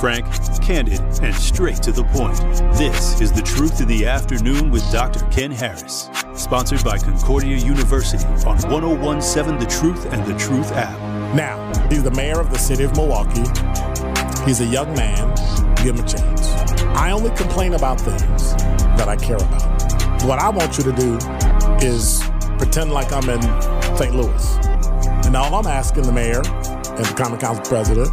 Frank, candid, and straight to the point. This is The Truth in the Afternoon with Dr. Ken Harris. Sponsored by Concordia University on 1017 The Truth and The Truth app. Now, he's the mayor of the city of Milwaukee. He's a young man. Give him a chance. I only complain about things that I care about. What I want you to do is pretend like I'm in St. Louis. And all I'm asking the mayor and the Common Council president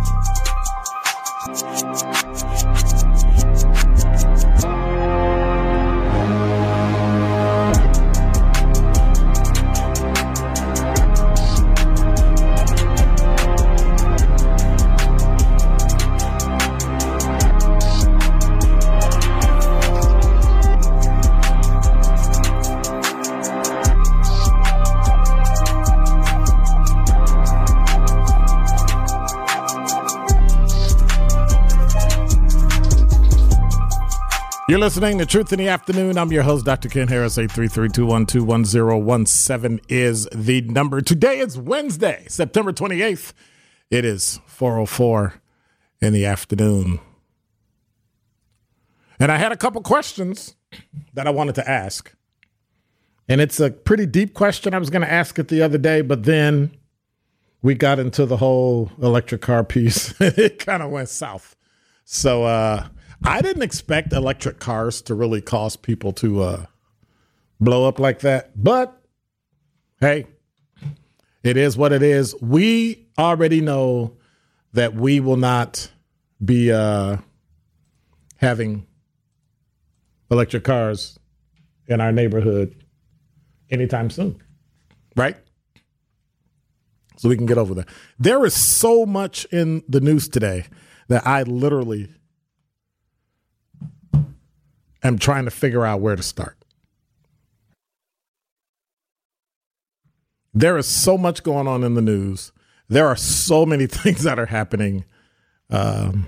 Listening to Truth in the Afternoon. I'm your host, Dr. Ken Harris. 833-212-1017 is the number. Today is Wednesday, September 28th. It is 404 in the afternoon. And I had a couple questions that I wanted to ask. And it's a pretty deep question. I was going to ask it the other day, but then we got into the whole electric car piece. it kind of went south. So uh, I didn't expect electric cars to really cause people to uh, blow up like that. But hey, it is what it is. We already know that we will not be uh, having electric cars in our neighborhood anytime soon, right? So we can get over that. There is so much in the news today that I literally am trying to figure out where to start. There is so much going on in the news. There are so many things that are happening. Um,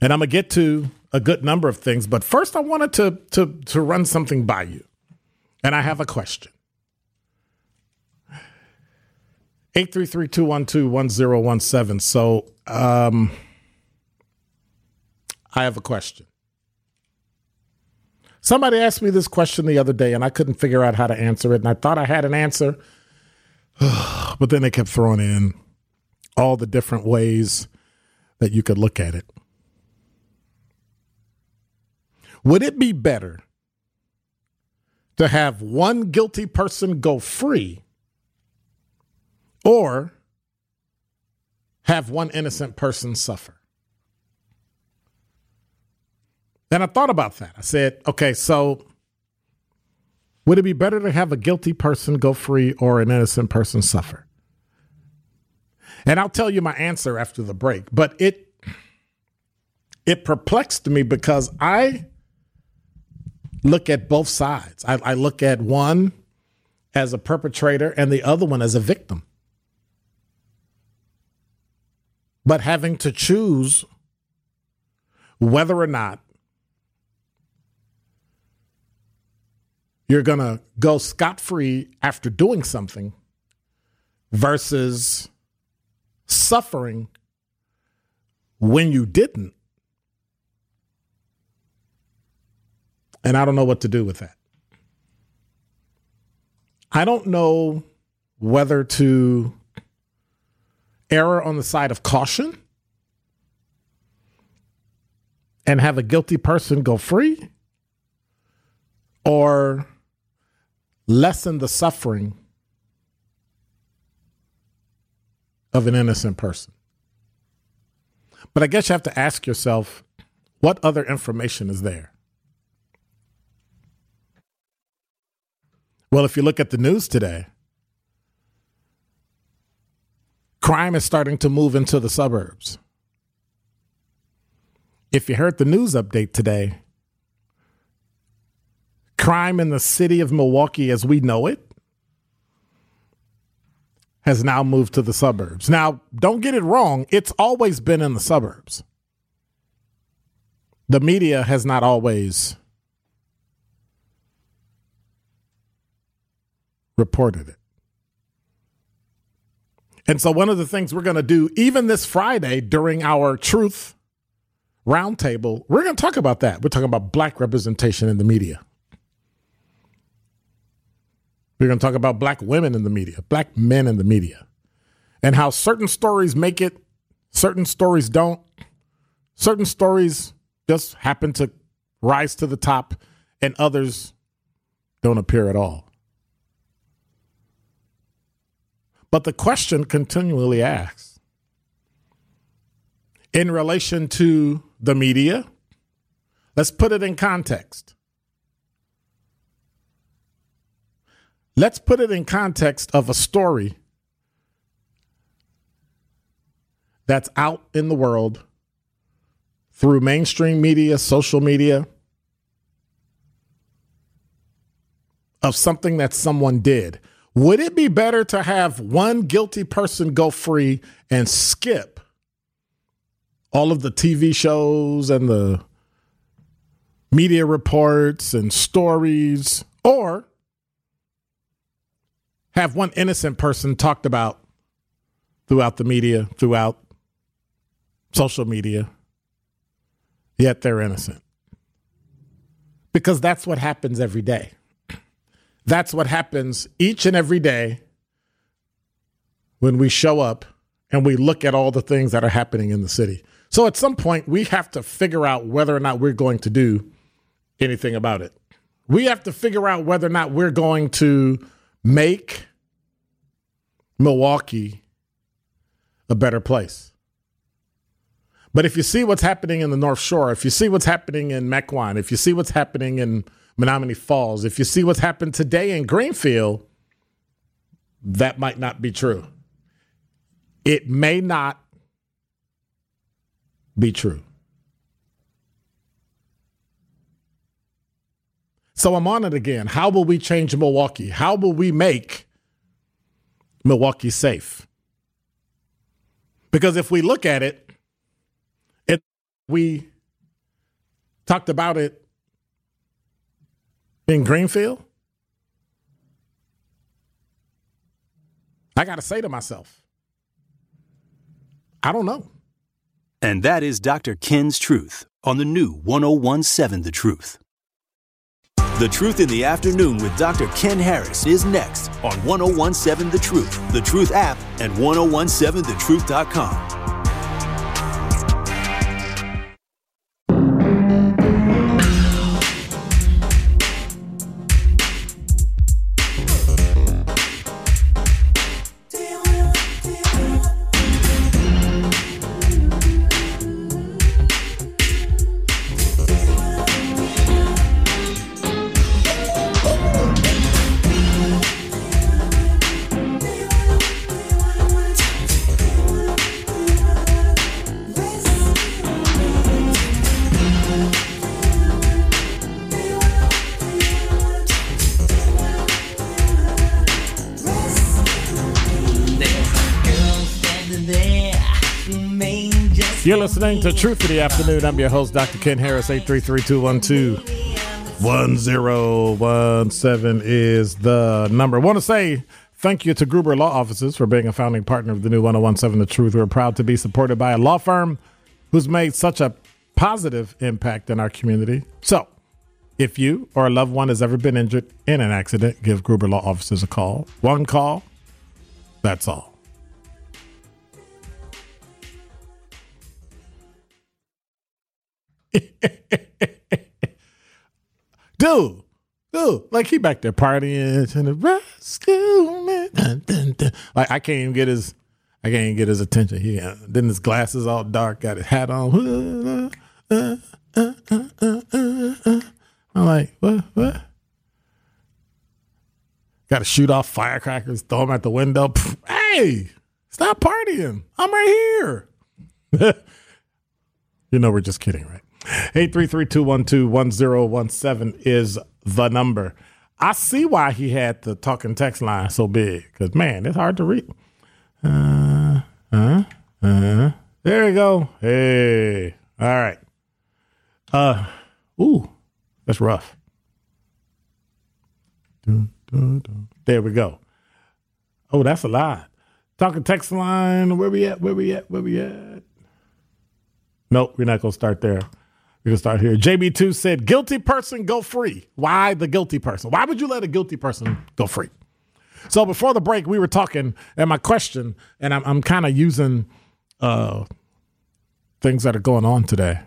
and I'm gonna get to a good number of things, but first I wanted to to to run something by you. And I have a question. 833-212-1017. So um I have a question. Somebody asked me this question the other day and I couldn't figure out how to answer it. And I thought I had an answer, but then they kept throwing in all the different ways that you could look at it. Would it be better to have one guilty person go free or have one innocent person suffer? And I thought about that. I said, okay, so would it be better to have a guilty person go free or an innocent person suffer? And I'll tell you my answer after the break, but it it perplexed me because I look at both sides. I, I look at one as a perpetrator and the other one as a victim. But having to choose whether or not you're going to go scot free after doing something versus suffering when you didn't. And I don't know what to do with that. I don't know whether to err on the side of caution and have a guilty person go free or lessen the suffering of an innocent person. But I guess you have to ask yourself what other information is there? Well, if you look at the news today, crime is starting to move into the suburbs. If you heard the news update today, crime in the city of Milwaukee as we know it has now moved to the suburbs. Now, don't get it wrong, it's always been in the suburbs. The media has not always reported it. And so, one of the things we're going to do, even this Friday during our truth roundtable, we're going to talk about that. We're talking about black representation in the media. We're going to talk about black women in the media, black men in the media, and how certain stories make it, certain stories don't. Certain stories just happen to rise to the top, and others don't appear at all. But the question continually asks in relation to the media, let's put it in context. Let's put it in context of a story that's out in the world through mainstream media, social media, of something that someone did. Would it be better to have one guilty person go free and skip all of the TV shows and the media reports and stories, or have one innocent person talked about throughout the media, throughout social media, yet they're innocent. Because that's what happens every day. That's what happens each and every day when we show up and we look at all the things that are happening in the city. So at some point, we have to figure out whether or not we're going to do anything about it. We have to figure out whether or not we're going to make Milwaukee a better place. But if you see what's happening in the North Shore, if you see what's happening in Mequon, if you see what's happening in Menomonee Falls, if you see what's happened today in Greenfield, that might not be true. It may not be true. So I'm on it again. How will we change Milwaukee? How will we make Milwaukee safe? Because if we look at it, it we talked about it in Greenfield. I got to say to myself, I don't know. And that is Dr. Ken's Truth on the new 1017 The Truth. The Truth in the Afternoon with Dr. Ken Harris is next on 1017 The Truth, The Truth app, and 1017thetruth.com. You're listening to Truth for the Afternoon. I'm your host, Dr. Ken Harris, 833-212-1017 is the number. I want to say thank you to Gruber Law Offices for being a founding partner of the new 1017 The Truth. We're proud to be supported by a law firm who's made such a positive impact in our community. So, If you or a loved one has ever been injured in an accident, give Gruber Law Offices a call. One call, that's all. dude, dude, like he back there partying and the rescue me. Dun, dun, dun. Like I can't even get his, I can't even get his attention. He uh, then his glasses all dark, got his hat on. Uh, uh, I'm like, what, what? Got to shoot off firecrackers, throw them at the window. Pff, hey, stop partying. I'm right here. you know we're just kidding, right? 833-212-1017 is the number. I see why he had the talking text line so big because, man, it's hard to read. Uh, uh, uh, there you go. Hey, all right. Uh, ooh, that's rough. There we go. Oh, that's a lot. Talking text line. Where we at? Where we at? Where we at? Nope, we're not gonna start there. We can start here. JB2 said, guilty person go free. Why the guilty person? Why would you let a guilty person go free? So before the break, we were talking, and my question, and I'm, I'm kind of using uh, things that are going on today.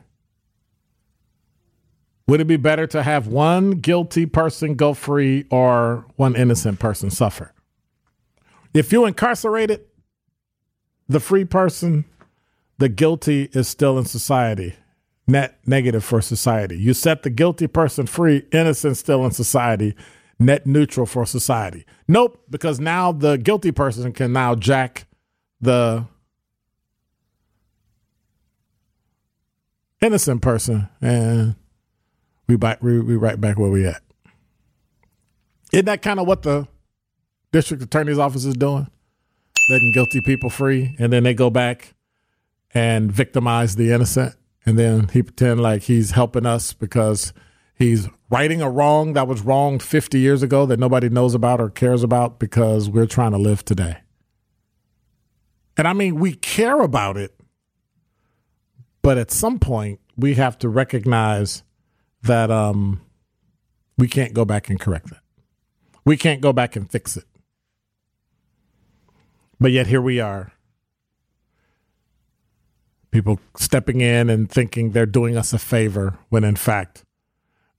Would it be better to have one guilty person go free or one innocent person suffer? If you incarcerated the free person, the guilty is still in society net negative for society. You set the guilty person free, innocent still in society, net neutral for society. Nope, because now the guilty person can now jack the innocent person and we back we, we right back where we at. Isn't that kind of what the district attorney's office is doing? Letting guilty people free and then they go back and victimize the innocent and then he pretend like he's helping us because he's righting a wrong that was wrong 50 years ago that nobody knows about or cares about because we're trying to live today. And I mean, we care about it, but at some point we have to recognize that um, we can't go back and correct it. We can't go back and fix it. But yet here we are people stepping in and thinking they're doing us a favor when in fact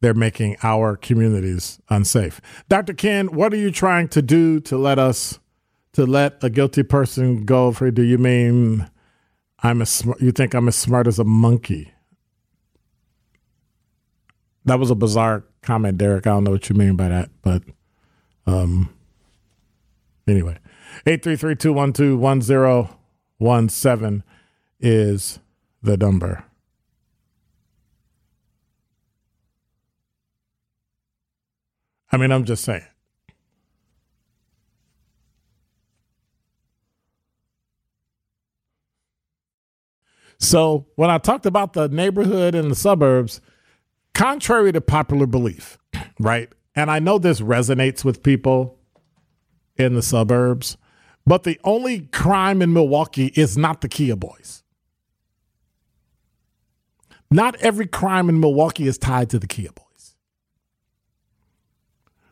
they're making our communities unsafe. Dr. Ken, what are you trying to do to let us to let a guilty person go free? Do you mean I'm a you think I'm as smart as a monkey? That was a bizarre comment, Derek. I don't know what you mean by that, but um anyway. 833-212-1017 is the number. I mean, I'm just saying. So, when I talked about the neighborhood and the suburbs, contrary to popular belief, right? And I know this resonates with people in the suburbs, but the only crime in Milwaukee is not the Kia Boys. Not every crime in Milwaukee is tied to the Kia Boys.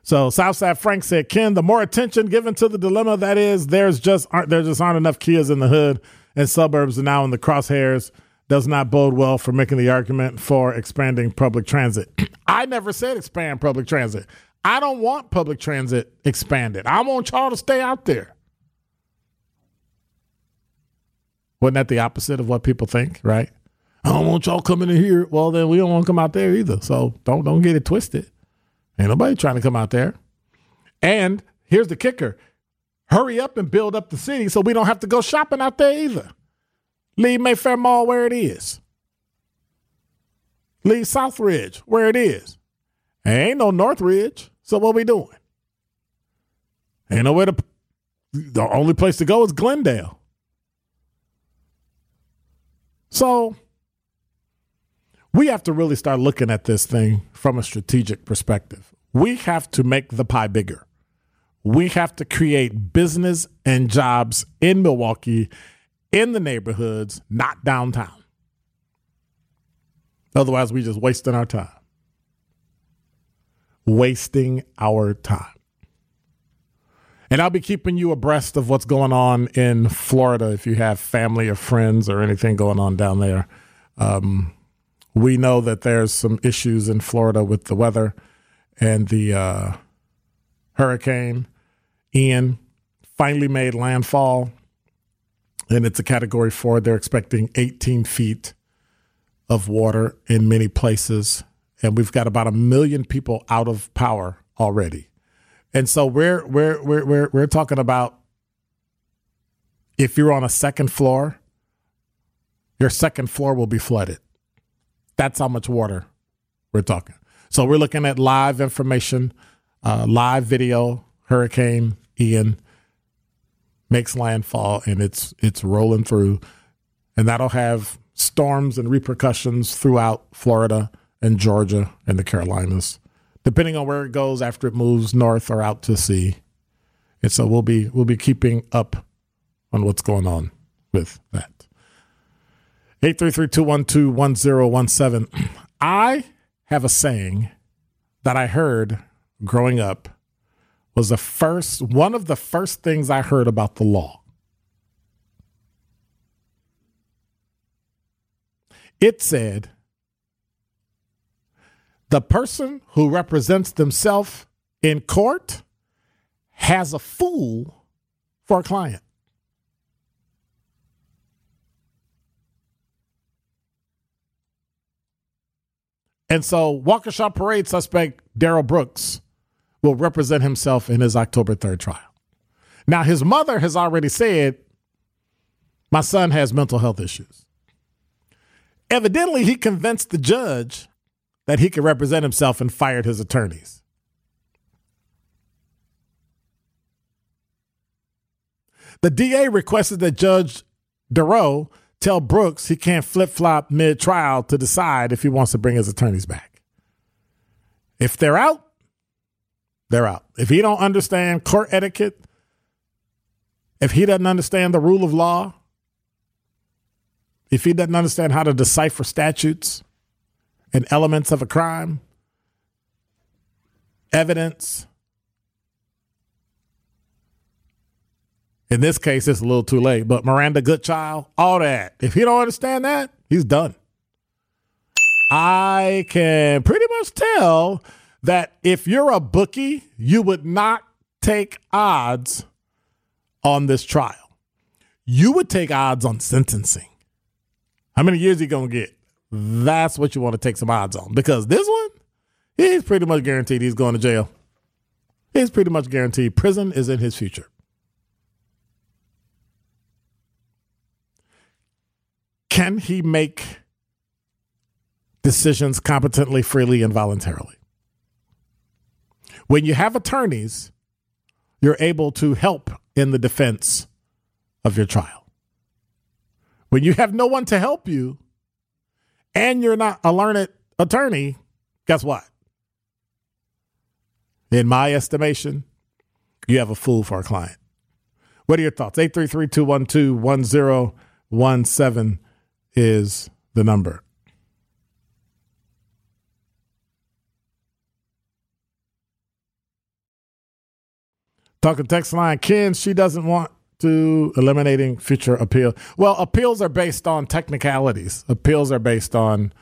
So Southside Frank said, Ken, the more attention given to the dilemma that is, there's just aren't there just aren't enough Kias in the hood and suburbs are now in the crosshairs does not bode well for making the argument for expanding public transit. I never said expand public transit. I don't want public transit expanded. I want y'all to stay out there. Wasn't that the opposite of what people think, right? I don't want y'all coming in here. Well, then we don't want to come out there either. So don't don't get it twisted. Ain't nobody trying to come out there. And here's the kicker: hurry up and build up the city so we don't have to go shopping out there either. Leave Mayfair Mall where it is. Leave Southridge where it is. ain't no Northridge. So what we doing? Ain't nowhere to. The only place to go is Glendale. So we have to really start looking at this thing from a strategic perspective. We have to make the pie bigger. We have to create business and jobs in Milwaukee, in the neighborhoods, not downtown. Otherwise, we're just wasting our time. wasting our time. And I'll be keeping you abreast of what's going on in Florida if you have family or friends or anything going on down there. Um, we know that there's some issues in Florida with the weather and the uh, hurricane. Ian finally made landfall, and it's a category four. They're expecting 18 feet of water in many places, and we've got about a million people out of power already. And so we're we're we're we're, we're talking about if you're on a second floor, your second floor will be flooded. That's how much water we're talking. So we're looking at live information, uh, live video. Hurricane Ian makes landfall and it's it's rolling through, and that'll have storms and repercussions throughout Florida and Georgia and the Carolinas, depending on where it goes after it moves north or out to sea. And so we'll be we'll be keeping up on what's going on with that. 833-212-1017. I have a saying that I heard growing up was the first one of the first things I heard about the law. It said the person who represents themselves in court has a fool for a client. And so Waukesha parade suspect Darrell Brooks will represent himself in his October 3rd trial. Now, his mother has already said, My son has mental health issues. Evidently, he convinced the judge that he could represent himself and fired his attorneys. The DA requested that Judge Dorow tell Brooks he can't flip flop mid trial to decide if he wants to bring his attorneys back. If they're out, they're out. If he don't understand court etiquette, if he doesn't understand the rule of law, if he doesn't understand how to decipher statutes and elements of a crime, evidence, in this case, it's a little too late, but Miranda Goodchild, all that. If he don't understand that, he's done. I can pretty much tell that if you're a bookie, you would not take odds on this trial. You would take odds on sentencing. How many years he gonna get? That's what you want to take some odds on because this one, he's pretty much guaranteed he's going to jail. He's pretty much guaranteed prison is in his future. Can he make decisions competently, freely, and voluntarily? When you have attorneys, you're able to help in the defense of your trial. When you have no one to help you and you're not a learned attorney, guess what? In my estimation, you have a fool for a client. What are your thoughts? 833 212 1017 is the number. Talking text line, Ken, she doesn't want to eliminating future appeal. Well, appeals are based on technicalities. Appeals are based on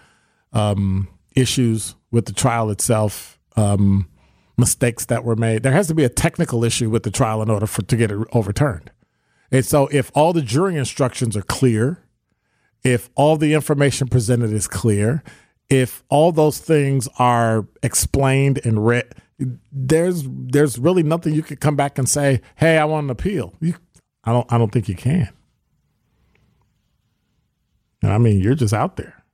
um, issues with the trial itself, um, mistakes that were made. There has to be a technical issue with the trial in order for to get it overturned. And so, if all the jury instructions are clear, if all the information presented is clear, if all those things are explained and read there's there's really nothing you could come back and say, "Hey, I want an appeal." You, I don't I don't think you can. And I mean, you're just out there,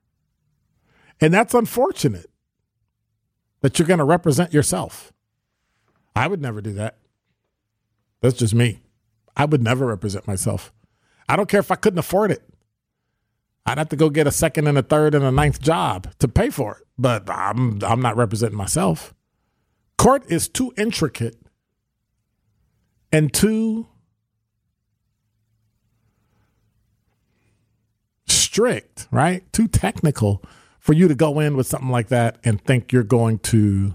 and that's unfortunate that you're going to represent yourself. I would never do that. That's just me. I would never represent myself. I don't care if I couldn't afford it. I'd have to go get a second and a third and a ninth job to pay for it. But I'm I'm not representing myself. Court is too intricate and too strict, right? Too technical for you to go in with something like that and think you're going to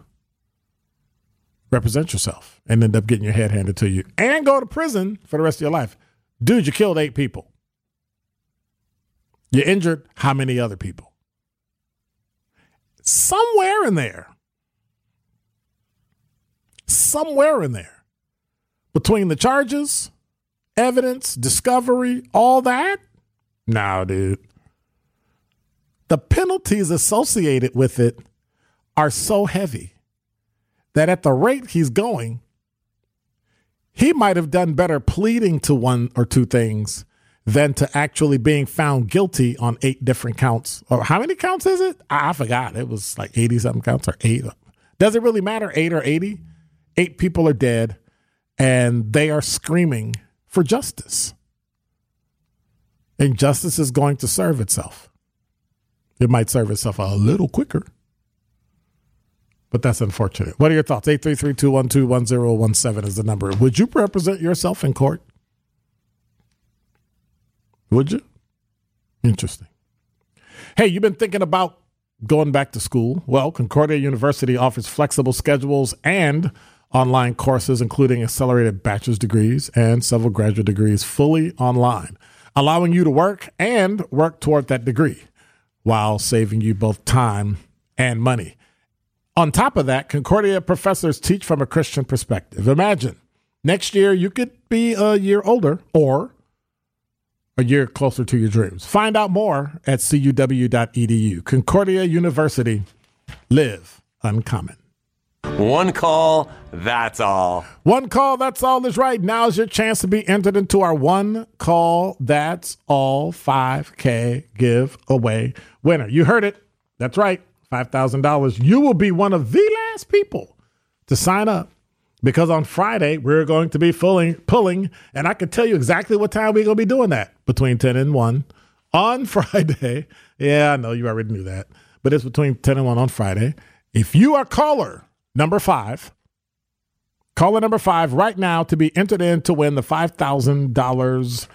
represent yourself and end up getting your head handed to you and go to prison for the rest of your life. Dude, you killed eight people. You injured how many other people? Somewhere in there, somewhere in there, between the charges, evidence, discovery, all that, no, dude. The penalties associated with it are so heavy that at the rate he's going, he might have done better pleading to one or two things than to actually being found guilty on eight different counts. Or how many counts is it? I forgot. It was like 80 something counts or eight. Does it really matter, eight or 80? Eight people are dead and they are screaming for justice. And justice is going to serve itself. It might serve itself a little quicker but that's unfortunate. What are your thoughts? 833-212-1017 is the number. Would you represent yourself in court? Would you? Interesting. Hey, you've been thinking about going back to school? Well, Concordia University offers flexible schedules and online courses, including accelerated bachelor's degrees and several graduate degrees fully online, allowing you to work and work toward that degree while saving you both time and money. On top of that, Concordia professors teach from a Christian perspective. Imagine next year you could be a year older or a year closer to your dreams. Find out more at cuw.edu. Concordia University. Live uncommon. One call, that's all. One call, that's all is right. Now's your chance to be entered into our one call, that's all 5K giveaway winner. You heard it. That's right. $5,000, you will be one of the last people to sign up because on Friday we're going to be pulling, pulling, and I can tell you exactly what time we're going to be doing that between 10 and 1 on Friday. Yeah, I know you already knew that, but it's between 10 and 1 on Friday. If you are caller number five, caller number five right now to be entered in to win the $5,000.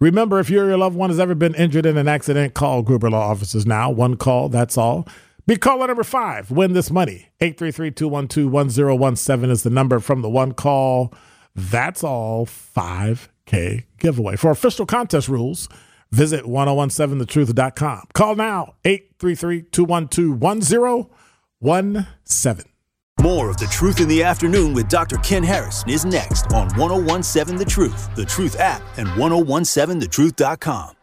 Remember, if your loved one has ever been injured in an accident, call Gruber Law Offices now. One call, that's all. Be caller number five. Win this money. 833-212-1017 is the number from the one call. That's all 5K giveaway. For official contest rules, visit 1017thetruth.com. Call now 833-212-1017. More of The Truth in the Afternoon with Dr. Ken Harris is next on 1017 The Truth, The Truth app, and 1017thetruth.com.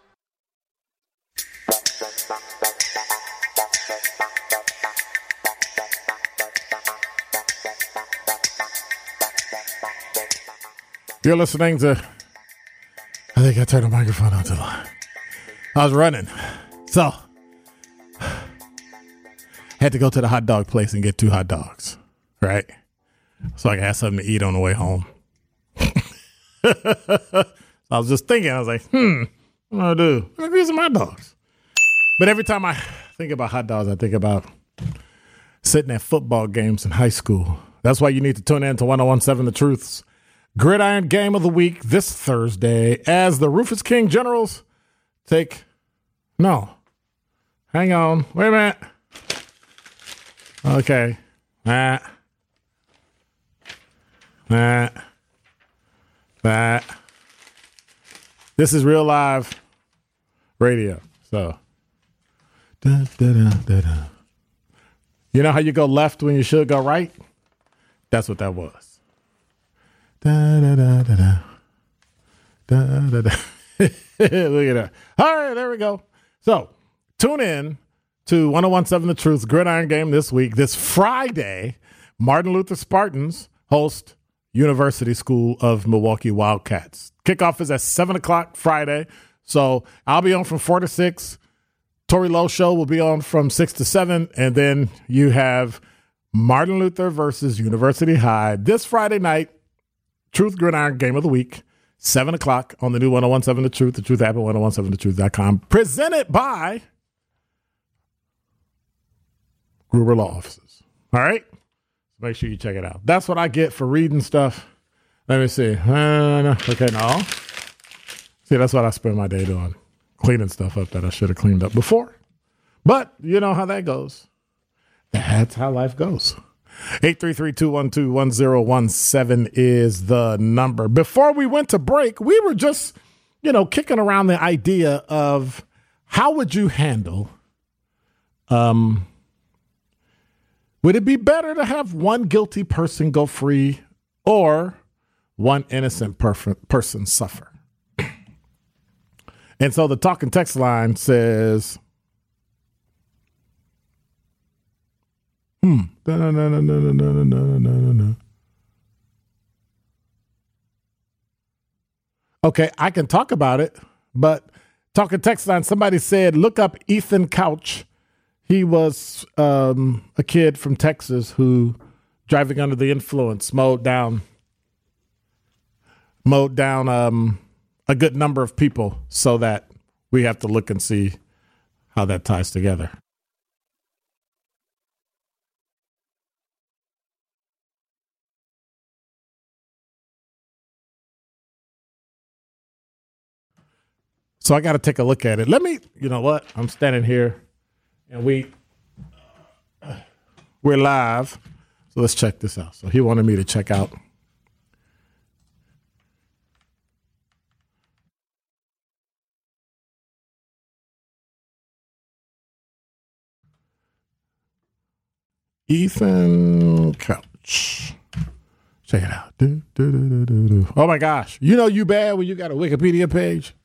You're listening to. I think I turned the microphone on too long. I was running. So, had to go to the hot dog place and get two hot dogs, right? So I can have something to eat on the way home. I was just thinking, I was like, hmm, what do I do? I'm get some hot dogs. But every time I think about hot dogs, I think about sitting at football games in high school. That's why you need to tune in to 1017 The Truths Gridiron game of the week this Thursday as the Rufus King Generals take. No. Hang on. Wait a minute. Okay. That. That. That. This is real live radio. So. Da, da, da, you know how you go left when you should go right? That's what that was. Da, da, da, da, da. Da, da, da. Look at that. All right, there we go. So tune in to 1017 The Truth Gridiron Game this week. This Friday, Martin Luther Spartans host University School of Milwaukee Wildcats. Kickoff is at 7 o'clock Friday. So I'll be on from 4 to 6. Tori Lowe Show will be on from 6 to 7. And then you have Martin Luther versus University High this Friday night Truth Gridiron Game of the Week, 7 o'clock on the new 1017 The Truth, The Truth app at 1017thetruth.com, presented by Gruber Law Offices. All right? Make sure you check it out. That's what I get for reading stuff. Let me see. Uh, okay, no. See, that's what I spend my day doing, cleaning stuff up that I should have cleaned up before. But you know how that goes. That's how life goes. 833-212-1017 is the number. Before we went to break, we were just, you know, kicking around the idea of how would you handle um would it be better to have one guilty person go free or one innocent perf- person suffer? and so the talking text line says Hmm. Okay, I can talk about it, but talking text line, somebody said, look up Ethan Couch. He was um, a kid from Texas who, driving under the influence, mowed down, mowed down um, a good number of people. So that we have to look and see how that ties together. So I got to take a look at it. Let me, you know what? I'm standing here and we we're live. So let's check this out. So he wanted me to check out Ethan Couch. Check it out. Do, do, do, oh my gosh. You know you bad when you got a Wikipedia page?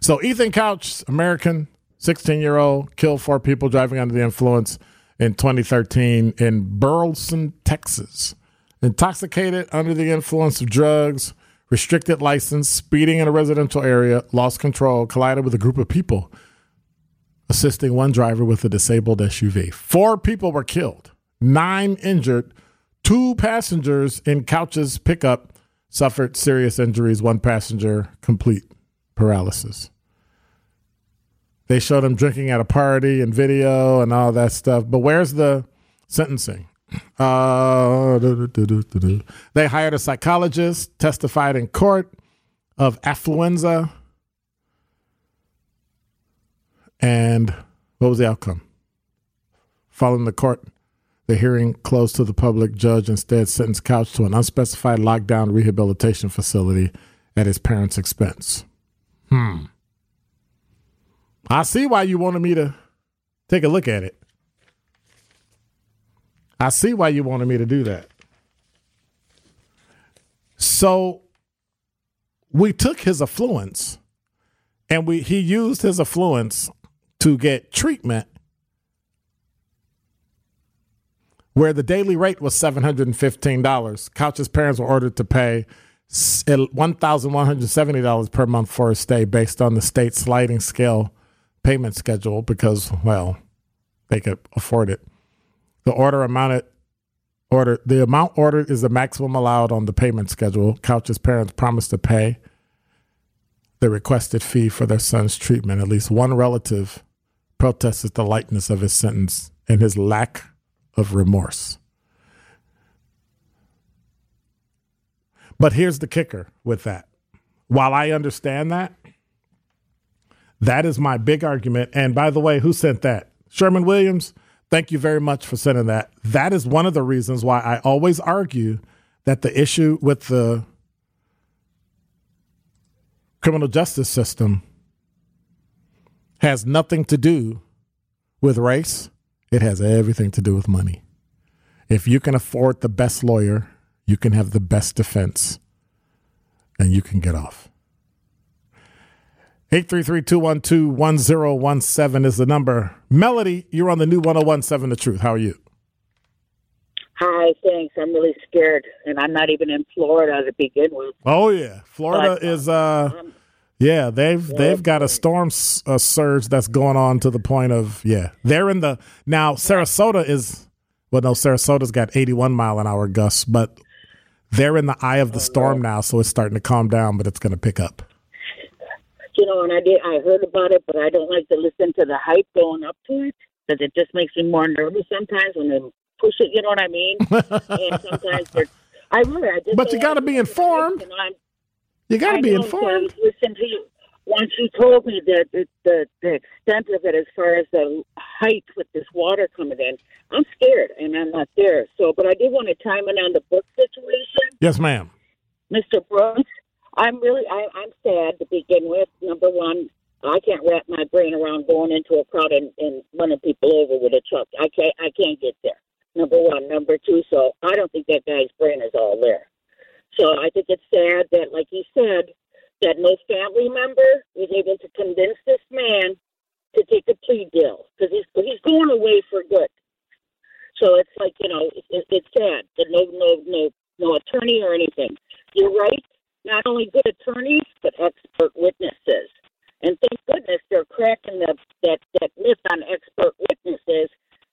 So Ethan Couch, American, 16 year old, killed four people driving under the influence in 2013 in Burleson, Texas. Intoxicated under the influence of drugs, restricted license, speeding in a residential area, lost control, collided with a group of people, assisting one driver with a disabled SUV. Four people were killed, nine injured, two passengers in Couch's pickup suffered serious injuries, one passenger complete paralysis. They showed him drinking at a party and video and all that stuff. But where's the sentencing? Uh, they hired a psychologist, testified in court of affluenza. And what was the outcome? Following the court, the hearing closed to the public, judge instead sentenced Couch to an unspecified lockdown rehabilitation facility at his parents' expense. Hmm. I see why you wanted me to take a look at it. I see why you wanted me to do that. So we took his affluence and we he used his affluence to get treatment where the daily rate was $715. Couch's parents were ordered to pay $1,170 per month for a stay based on the state sliding scale payment schedule because, well, they could afford it. The order amounted order the amount ordered is the maximum allowed on the payment schedule. Couch's parents promised to pay the requested fee for their son's treatment. At least one relative protested the lightness of his sentence and his lack of remorse. But here's the kicker with that. While I understand that, that is my big argument. And by the way, who sent that? Sherman Williams. Thank you very much for sending that. That is one of the reasons why I always argue that the issue with the criminal justice system has nothing to do with race. It has everything to do with money. If you can afford the best lawyer, you can have the best defense and you can get off. 833-212-1017 is the number. Melody, you're on the new 1017 The Truth. How are you? Hi, thanks. I'm really scared, and I'm not even in Florida to begin with. Oh yeah, Florida but, is uh, um, yeah they've yeah, they've got a storm surge that's going on to the point of yeah they're in the now Sarasota is well no Sarasota's got 81 mile an hour gusts, but they're in the eye of the oh, storm now, so it's starting to calm down, but it's going to pick up. You know, and I did. I heard about it, but I don't like to listen to the hype going up to it because it just makes me more nervous sometimes when they push it. You know what I mean? and sometimes they're. I really, I just. But you got to be informed. You, you got to be informed. Listen to you. Once you told me that the, the the extent of it, as far as the height with this water coming in, I'm scared, and I'm not there. So, but I did want to chime in on the book situation, Yes, ma'am. Mr. Brooks. I'm really, I, I'm sad to begin with. Number one, I can't wrap my brain around going into a crowd and, and running people over with a truck. I can't, I can't get there. Number one, number two. So I don't think that guy's brain is all there. So I think it's sad that, like he said, that no family member was able to convince this man to take a plea deal because he's he's going away for good. So it's like you know, it, it's sad that no no no no attorney or anything. You're right. Not only good attorneys, but expert witnesses. And thank goodness they're cracking the, that that myth on expert witnesses.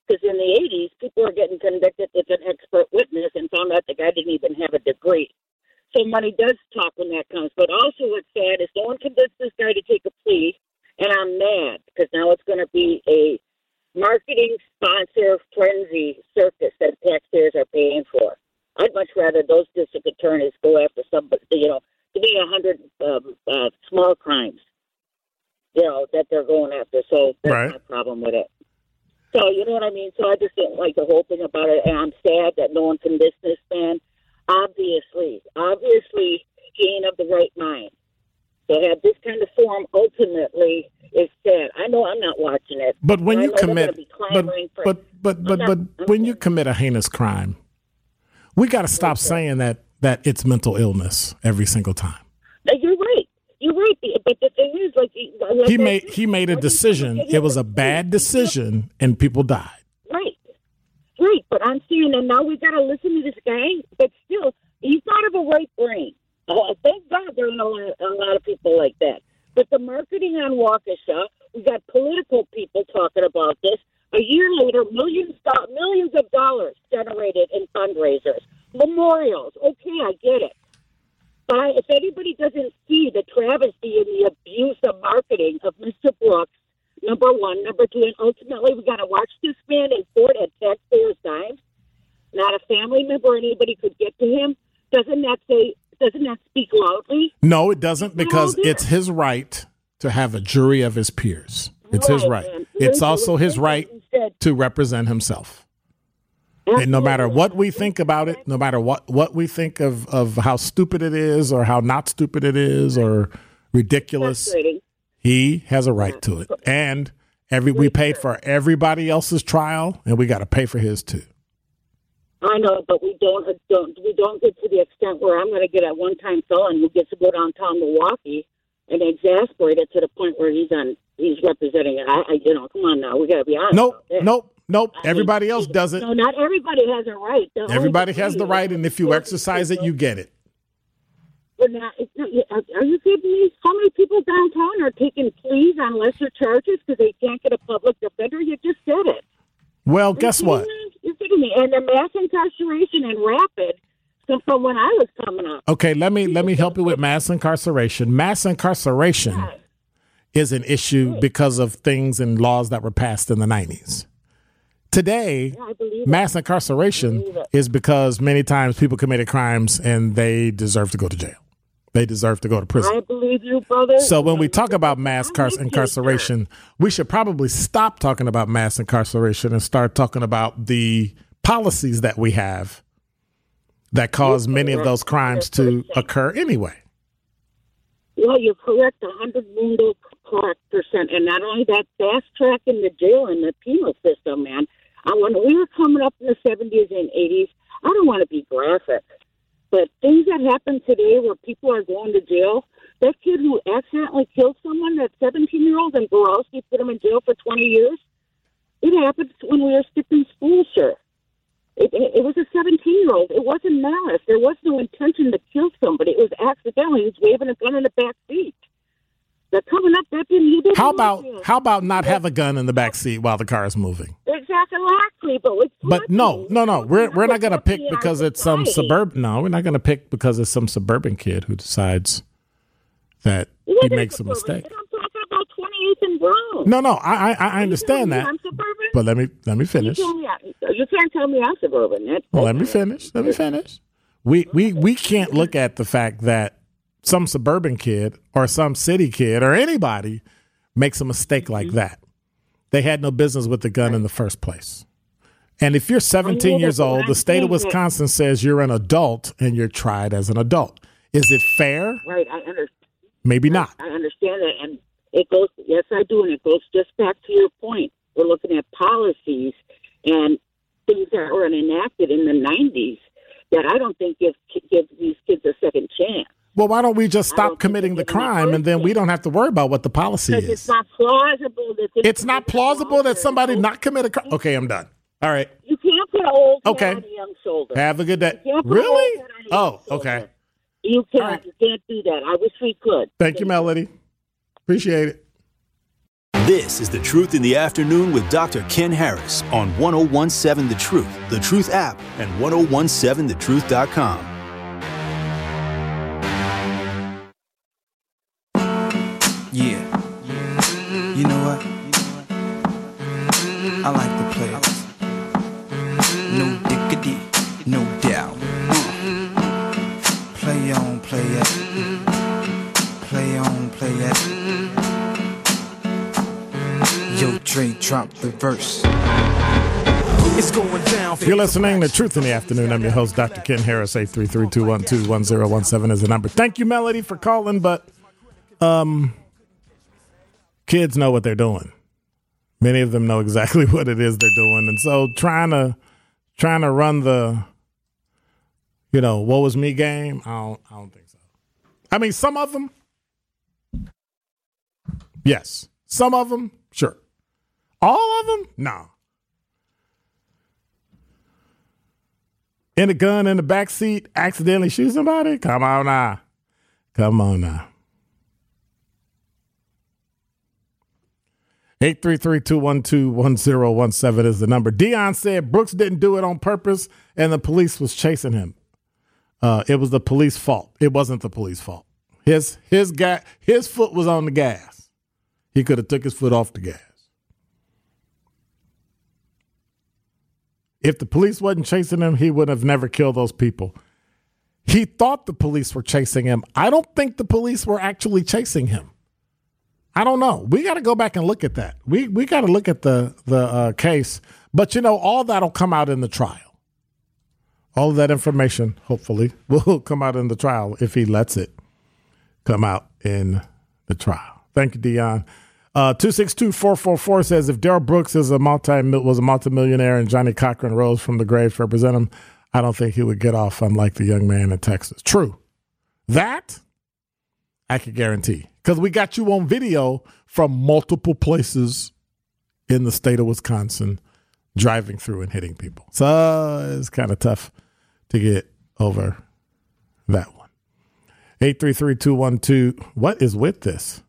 Because in the '80s, people were getting convicted as an expert witness and found out the guy didn't even have a degree. So money does talk when that comes. But also, what's sad is no one convinced this guy to take a plea, and I'm mad because now it's going to be a marketing sponsor frenzy circus that taxpayers are paying for. I'd much rather those district attorneys go after somebody, you know, give me a hundred um, uh, small crimes, you know, that they're going after. So that's Right. my problem with it. So you know what I mean. So I just didn't like the whole thing about it, and I'm sad that no one convinced this man. Obviously, obviously, he ain't of the right mind. To have this kind of form ultimately is sad. I know I'm not watching it. But when you commit, but but but but but when you commit a heinous crime, we got to stop saying that that it's mental illness every single time. You're right. You're right. But the thing is, like He made he made a decision. It was a bad decision, and people died. Right. But I'm saying, and now we got to listen to this guy. But still, he's not of a right brain. Uh, thank God there are a lot, a lot of people like that. But the marketing on Waukesha, we got political people talking about this. A year later, millions millions of dollars generated in fundraisers, memorials. Okay, I get it. But if anybody doesn't see the travesty and the abuse of marketing of Mr. Brooks, number one, number two, and ultimately we got to watch this man in court at taxpayers' dimes. Not a family member or anybody could get to him. Doesn't that say? Doesn't that speak loudly? No, it doesn't because it's his right to have a jury of his peers. It's his Right, right. man. It's also his right to represent himself. And no matter what we think about it, no matter what, what we think of, of how stupid it is or how not stupid it is or ridiculous. He has a right to it. And every we paid for everybody else's trial and we got to pay for his too. I know, but we don't don't we don't get to the extent where I'm going to get a one time felon who gets to go downtown Milwaukee and exasperate it to the point where he's on he's representing it. I, I you know, come on now, we got to be honest. Nope, nope, nope. I mean, Everybody else does it. No, not everybody has a right. The Everybody has the right, and if you exercise it, you get it. But are you kidding me? How many people downtown are taking pleas on lesser charges because they can't get a public defender? You just said it. Well, guess You're what? me? You're kidding me. And the mass incarceration in Rapid, from when I was coming up. Okay, let me let me help you with mass incarceration. Mass incarceration is an issue because of things and laws that were passed in the 90s. Today, it. mass incarceration is because many times people committed crimes and they deserve to go to jail. They deserve to go to prison. I believe you, brother. So when we talk about mass I'm car- with you, incarceration, we should probably stop talking about mass incarceration and start talking about the policies that we have that cause many of those crimes to occur anyway. Well, you're correct, a hundred percent, and not only that, fast track in the jail and the penal system, man. And when we were coming up in the seventies and eighties, I don't want to be graphic, but things that happen today where people are going to jail. That kid who accidentally killed someone, that seventeen-year-old in Borowski, put him in jail for twenty years. It happened when we were skipping school, sir. It, it, it was a 17 year old. It wasn't malice. There was no intention to kill somebody. It was accidentally. He was waving a gun in the back seat. They're coming up. Didn't. You didn't How about it. how about not have a gun in the back seat while the car is moving? exactly? But it's But no, no, no. We're we're not going to pick because it's some suburban. No, we're not going to pick because it's some suburban kid who decides that he wasn't makes a mistake. I'm talking about 28th and Brown. No, no, I I, I understand that. I'm suburban. But let me let me finish. tell me I- you can't tell me I'm suburban. That's, Well, let me finish. Let me finish. We we we can't look at the fact that some suburban kid or some city kid or anybody makes a mistake like mm-hmm. that. They had no business with the gun in the first place. And if you're 17 years old, the state of Wisconsin says you're an adult and you're tried as an adult. Is it fair? Right. I understand. Maybe not. I understand that, and it goes. Yes, I do, and it goes just back to your point. We're looking at policies and things that were enacted in the '90s that I don't think give give these kids a second chance. Well, why don't we just stop committing the they're giving that crime and then we don't have to worry about what the policy is? it's not plausible that It's not plausible that somebody not commit a crime. Okay, I'm done. All right. You can't put an old Okay. on a young shoulder. Have a good day. You can't put Really? old head on a oh, young Oh, okay. You can't. All right. You can't do that. I wish we could. Thank you, Melody. Appreciate it. This is The Truth in the Afternoon with Dr. Ken Harris on 1017 The Truth, The Truth app, and 1017thetruth.com. I like the players. No dickity, no doubt. Play on, play it. Play on, play it. Yo, Dre, drop the verse. It's going down. You're listening to Truth in the Afternoon. I'm your host, Dr. Ken Harris. 833-212-1017 is the number. Thank you, Melody, for calling, but um kids know what they're doing. Many of them know exactly what it is they're doing. And so trying to trying to run the you know, what was me game? I don't I don't think so. I mean, some of them Yes. Some of them, sure. All of them? No. in a gun in the back seat, accidentally shoot somebody? Come on now. Come on now. 833-212-1017 is the number. Dion said Brooks didn't do it on purpose and the police was chasing him. Uh, it was the police fault. It wasn't the police fault. His his guy his foot was on the gas. He could have took his foot off the gas. If the police wasn't chasing him, he would have never killed those people. He thought the police were chasing him. I don't think the police were actually chasing him. I don't know. We got to go back and look at that. We we got to look at the the uh, case. But you know, all that'll come out in the trial. All of that information, hopefully, will come out in the trial if he lets it come out in the trial. Thank you, Dion. Uh, 262-444 says if Darrell Brooks is a multi was a multimillionaire and Johnnie Cochran rose from the grave to represent him, I don't think he would get off unlike the young man in Texas. True. That I can guarantee. Because we got you on video from multiple places in the state of Wisconsin driving through and hitting people. So it's kind of tough to get over that one. 833-212. What is with this?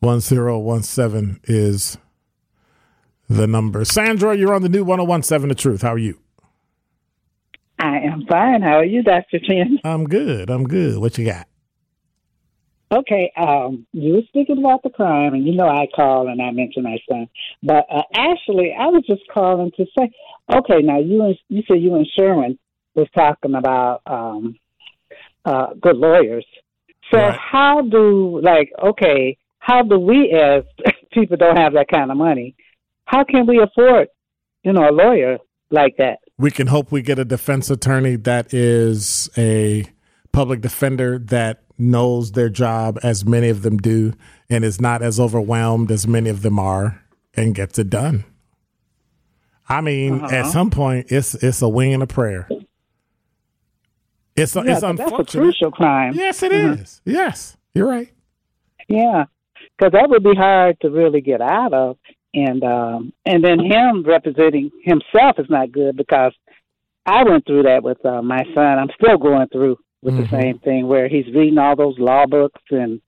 1017 is the number. Sandra, you're on the new 1017 The Truth. How are you? I am fine. How are you, Dr. Ken? I'm good. I'm good. What you got? Okay, um, you were speaking about the crime, and you know I call and I mention my son. But uh, actually, I was just calling to say, okay, now you and you said you and Sherwin was talking about um, uh, good lawyers. So Right. how do like okay, how do we as people don't have that kind of money? How can we afford, you know, a lawyer like that? We can hope we get a defense attorney that is a public defender that knows their job as many of them do and is not as overwhelmed as many of them are and gets it done. I mean, at some point it's it's a wing and a prayer. It's Yeah, it's but that's a unfortunate. crucial crime. Yes, it is. Yes, you're right. Yeah, because that would be hard to really get out of, and um, and then him representing himself is not good because I went through that with uh, my son. I'm still going through with Mhm. the same thing where he's reading all those law books, and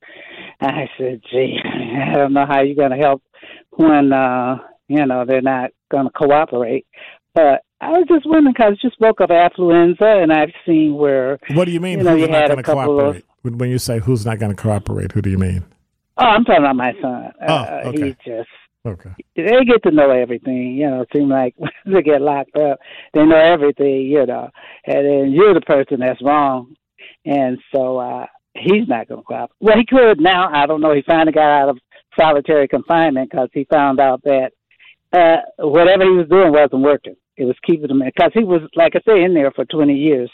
I said, "Gee, I don't know how you're going to help when uh, you know they're not going to cooperate." But I was just wondering because you spoke of affluenza, and I've seen where What do you mean? You know, who's you not had going a to couple of- cooperate? When when you say who's not going to cooperate, who do you mean? oh, I'm talking about my son. Oh, uh, okay. He just Okay. they get to know everything, you know, it seems like when they get locked up, they know everything, you know, and then you're the person that's wrong. And so uh he's not going to cooperate. Well, he could now. I don't know. He finally got out of solitary confinement because he found out that uh whatever he was doing wasn't working. It was keeping him because he was, like I say, in there for 20 years.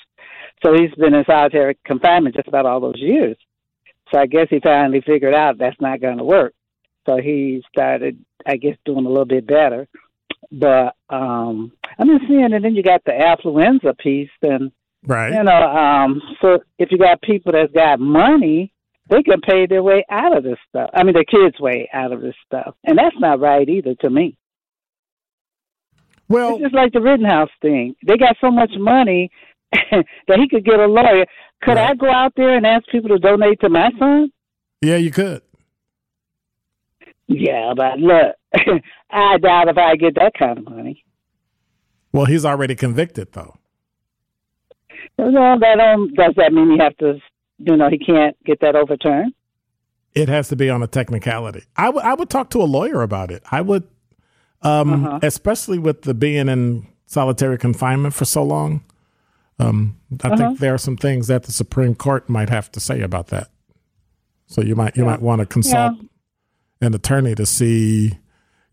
So he's been in solitary confinement just about all those years. So I guess he finally figured out that's not going to work. So he started, I guess, doing a little bit better. But um I'm just seeing, and then you got the affluenza piece, and Right. you know, um, so if you got people that's got money, they can pay their way out of this stuff. I mean, their kids' way out of this stuff, and that's not right either to me. Well, It's just like the Rittenhouse thing. They got so much money that he could get a lawyer. Could Right. I go out there and ask people to donate to my son? yeah, you could. Yeah, but look, I doubt if I get that kind of money. Well, he's already convicted, though. Well, that um, does that mean you have to, you know, he can't get that overturned? It has to be on a technicality. I would I would talk to a lawyer about it. I would, um, Uh-huh. especially with the being in solitary confinement for so long. Um, I Uh-huh. think there are some things that the Supreme Court might have to say about that. So you might you might want to consult an attorney to see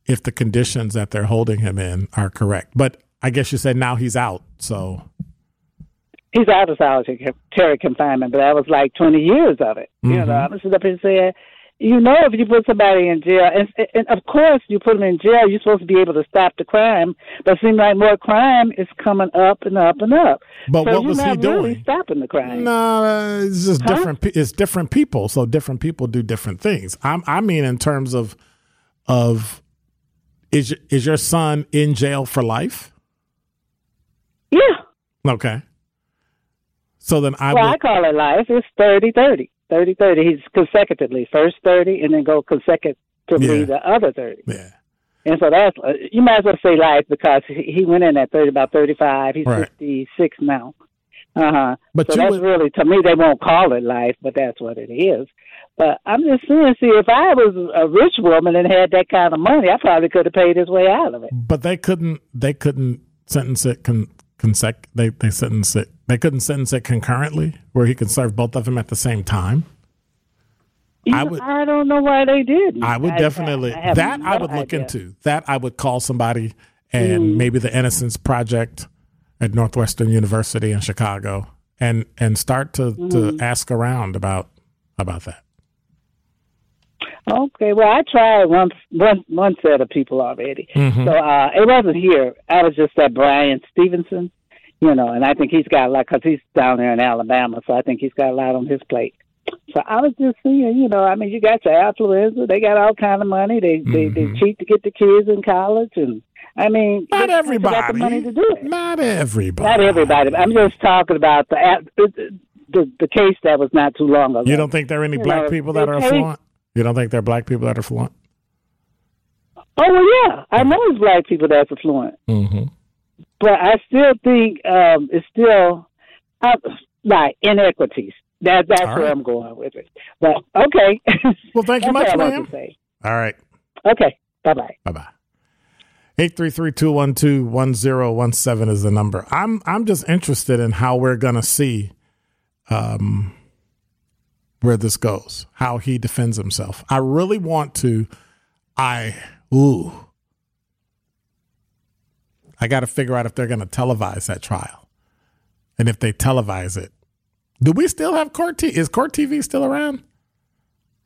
if the conditions that they're holding him in are correct. But I guess you said now he's out, so He's out of solitary confinement, but that was like 20 years of it. You know, mm-hmm. I was just up here saying, you know, if you put somebody in jail, and, and of course you put them in jail, you're supposed to be able to stop the crime, but it seems like more crime is coming up and up and up. But so what was he not really doing? stopping the crime. No, it's just Huh? different. It's different people, so different people do different things. I'm, I mean, in terms of of is is your son in jail for life? Yeah. Okay. So then I Well, would. I call it life. It's 30 30. 30 30. He's consecutively. First 30 and then go consecutively Yeah. the other 30. yeah. And so that's, uh, you might as well say life because he, he went in at 30, about 35. He's Right. 56 now. Uh huh. But so that's would- really, to me, they won't call it life, but that's what it is. But I'm just saying, see, if I was a rich woman and had that kind of money, I probably could have paid his way out of it. But they couldn't. They couldn't sentence it. Con, consec. They they sentence it. They couldn't sentence it concurrently, where he could serve both of them at the same time. You I know, would- I don't know why they did. I would definitely I have that I would look idea. into. That I would call somebody and Mm. maybe the Innocence Project at Northwestern University in Chicago and and start to Mm. to ask around about about that. Okay, well, I tried one one one set of people already. Mm-hmm. So uh, it wasn't here. I was just at Bryan Stevenson, you know, and I think he's got a lot because he's down there in Alabama. So I think he's got a lot on his plate. So I was just seeing, you know, I mean, you got your affluenza. They got all kind of money. They they they cheat to get the kids in college, and I mean, Mm-hmm. Not everybody. got the money to do it. Not everybody. Not everybody. I'm just talking about the the the, the case that was not too long ago. You don't think there are any You black know, people that are affluent? You don't think there are black people that are affluent? Oh well, yeah, I know it's black people that's affluent. Mm-hmm. but I still think um, it's still uh, like inequities. That that's All where right. I'm going with it. But okay. Well, thank you much, ma'am. All right. Okay. Bye bye. Bye bye. 833-212-1017 is the number. I'm I'm just interested in how we're gonna see um where this goes, how he defends himself. I really want to I ooh. I gotta figure out if they're gonna televise that trial. And if they televise it. Do we still have court TV? Is court TV still around?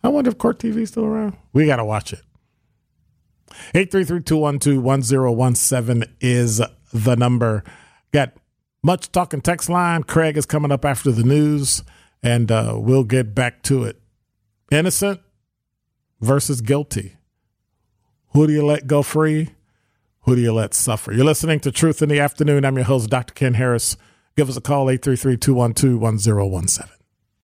I wonder if court TV is still around. We gotta watch it. 833-212-1017 is the number. Got much talking text line. Craig is coming up after the news, and uh, we'll get back to it. Innocent versus guilty. Who do you let go free? Who do you let suffer? You're listening to Truth in the Afternoon. I'm your host, Dr. Ken Harris. Give us a call, 833-212-1017.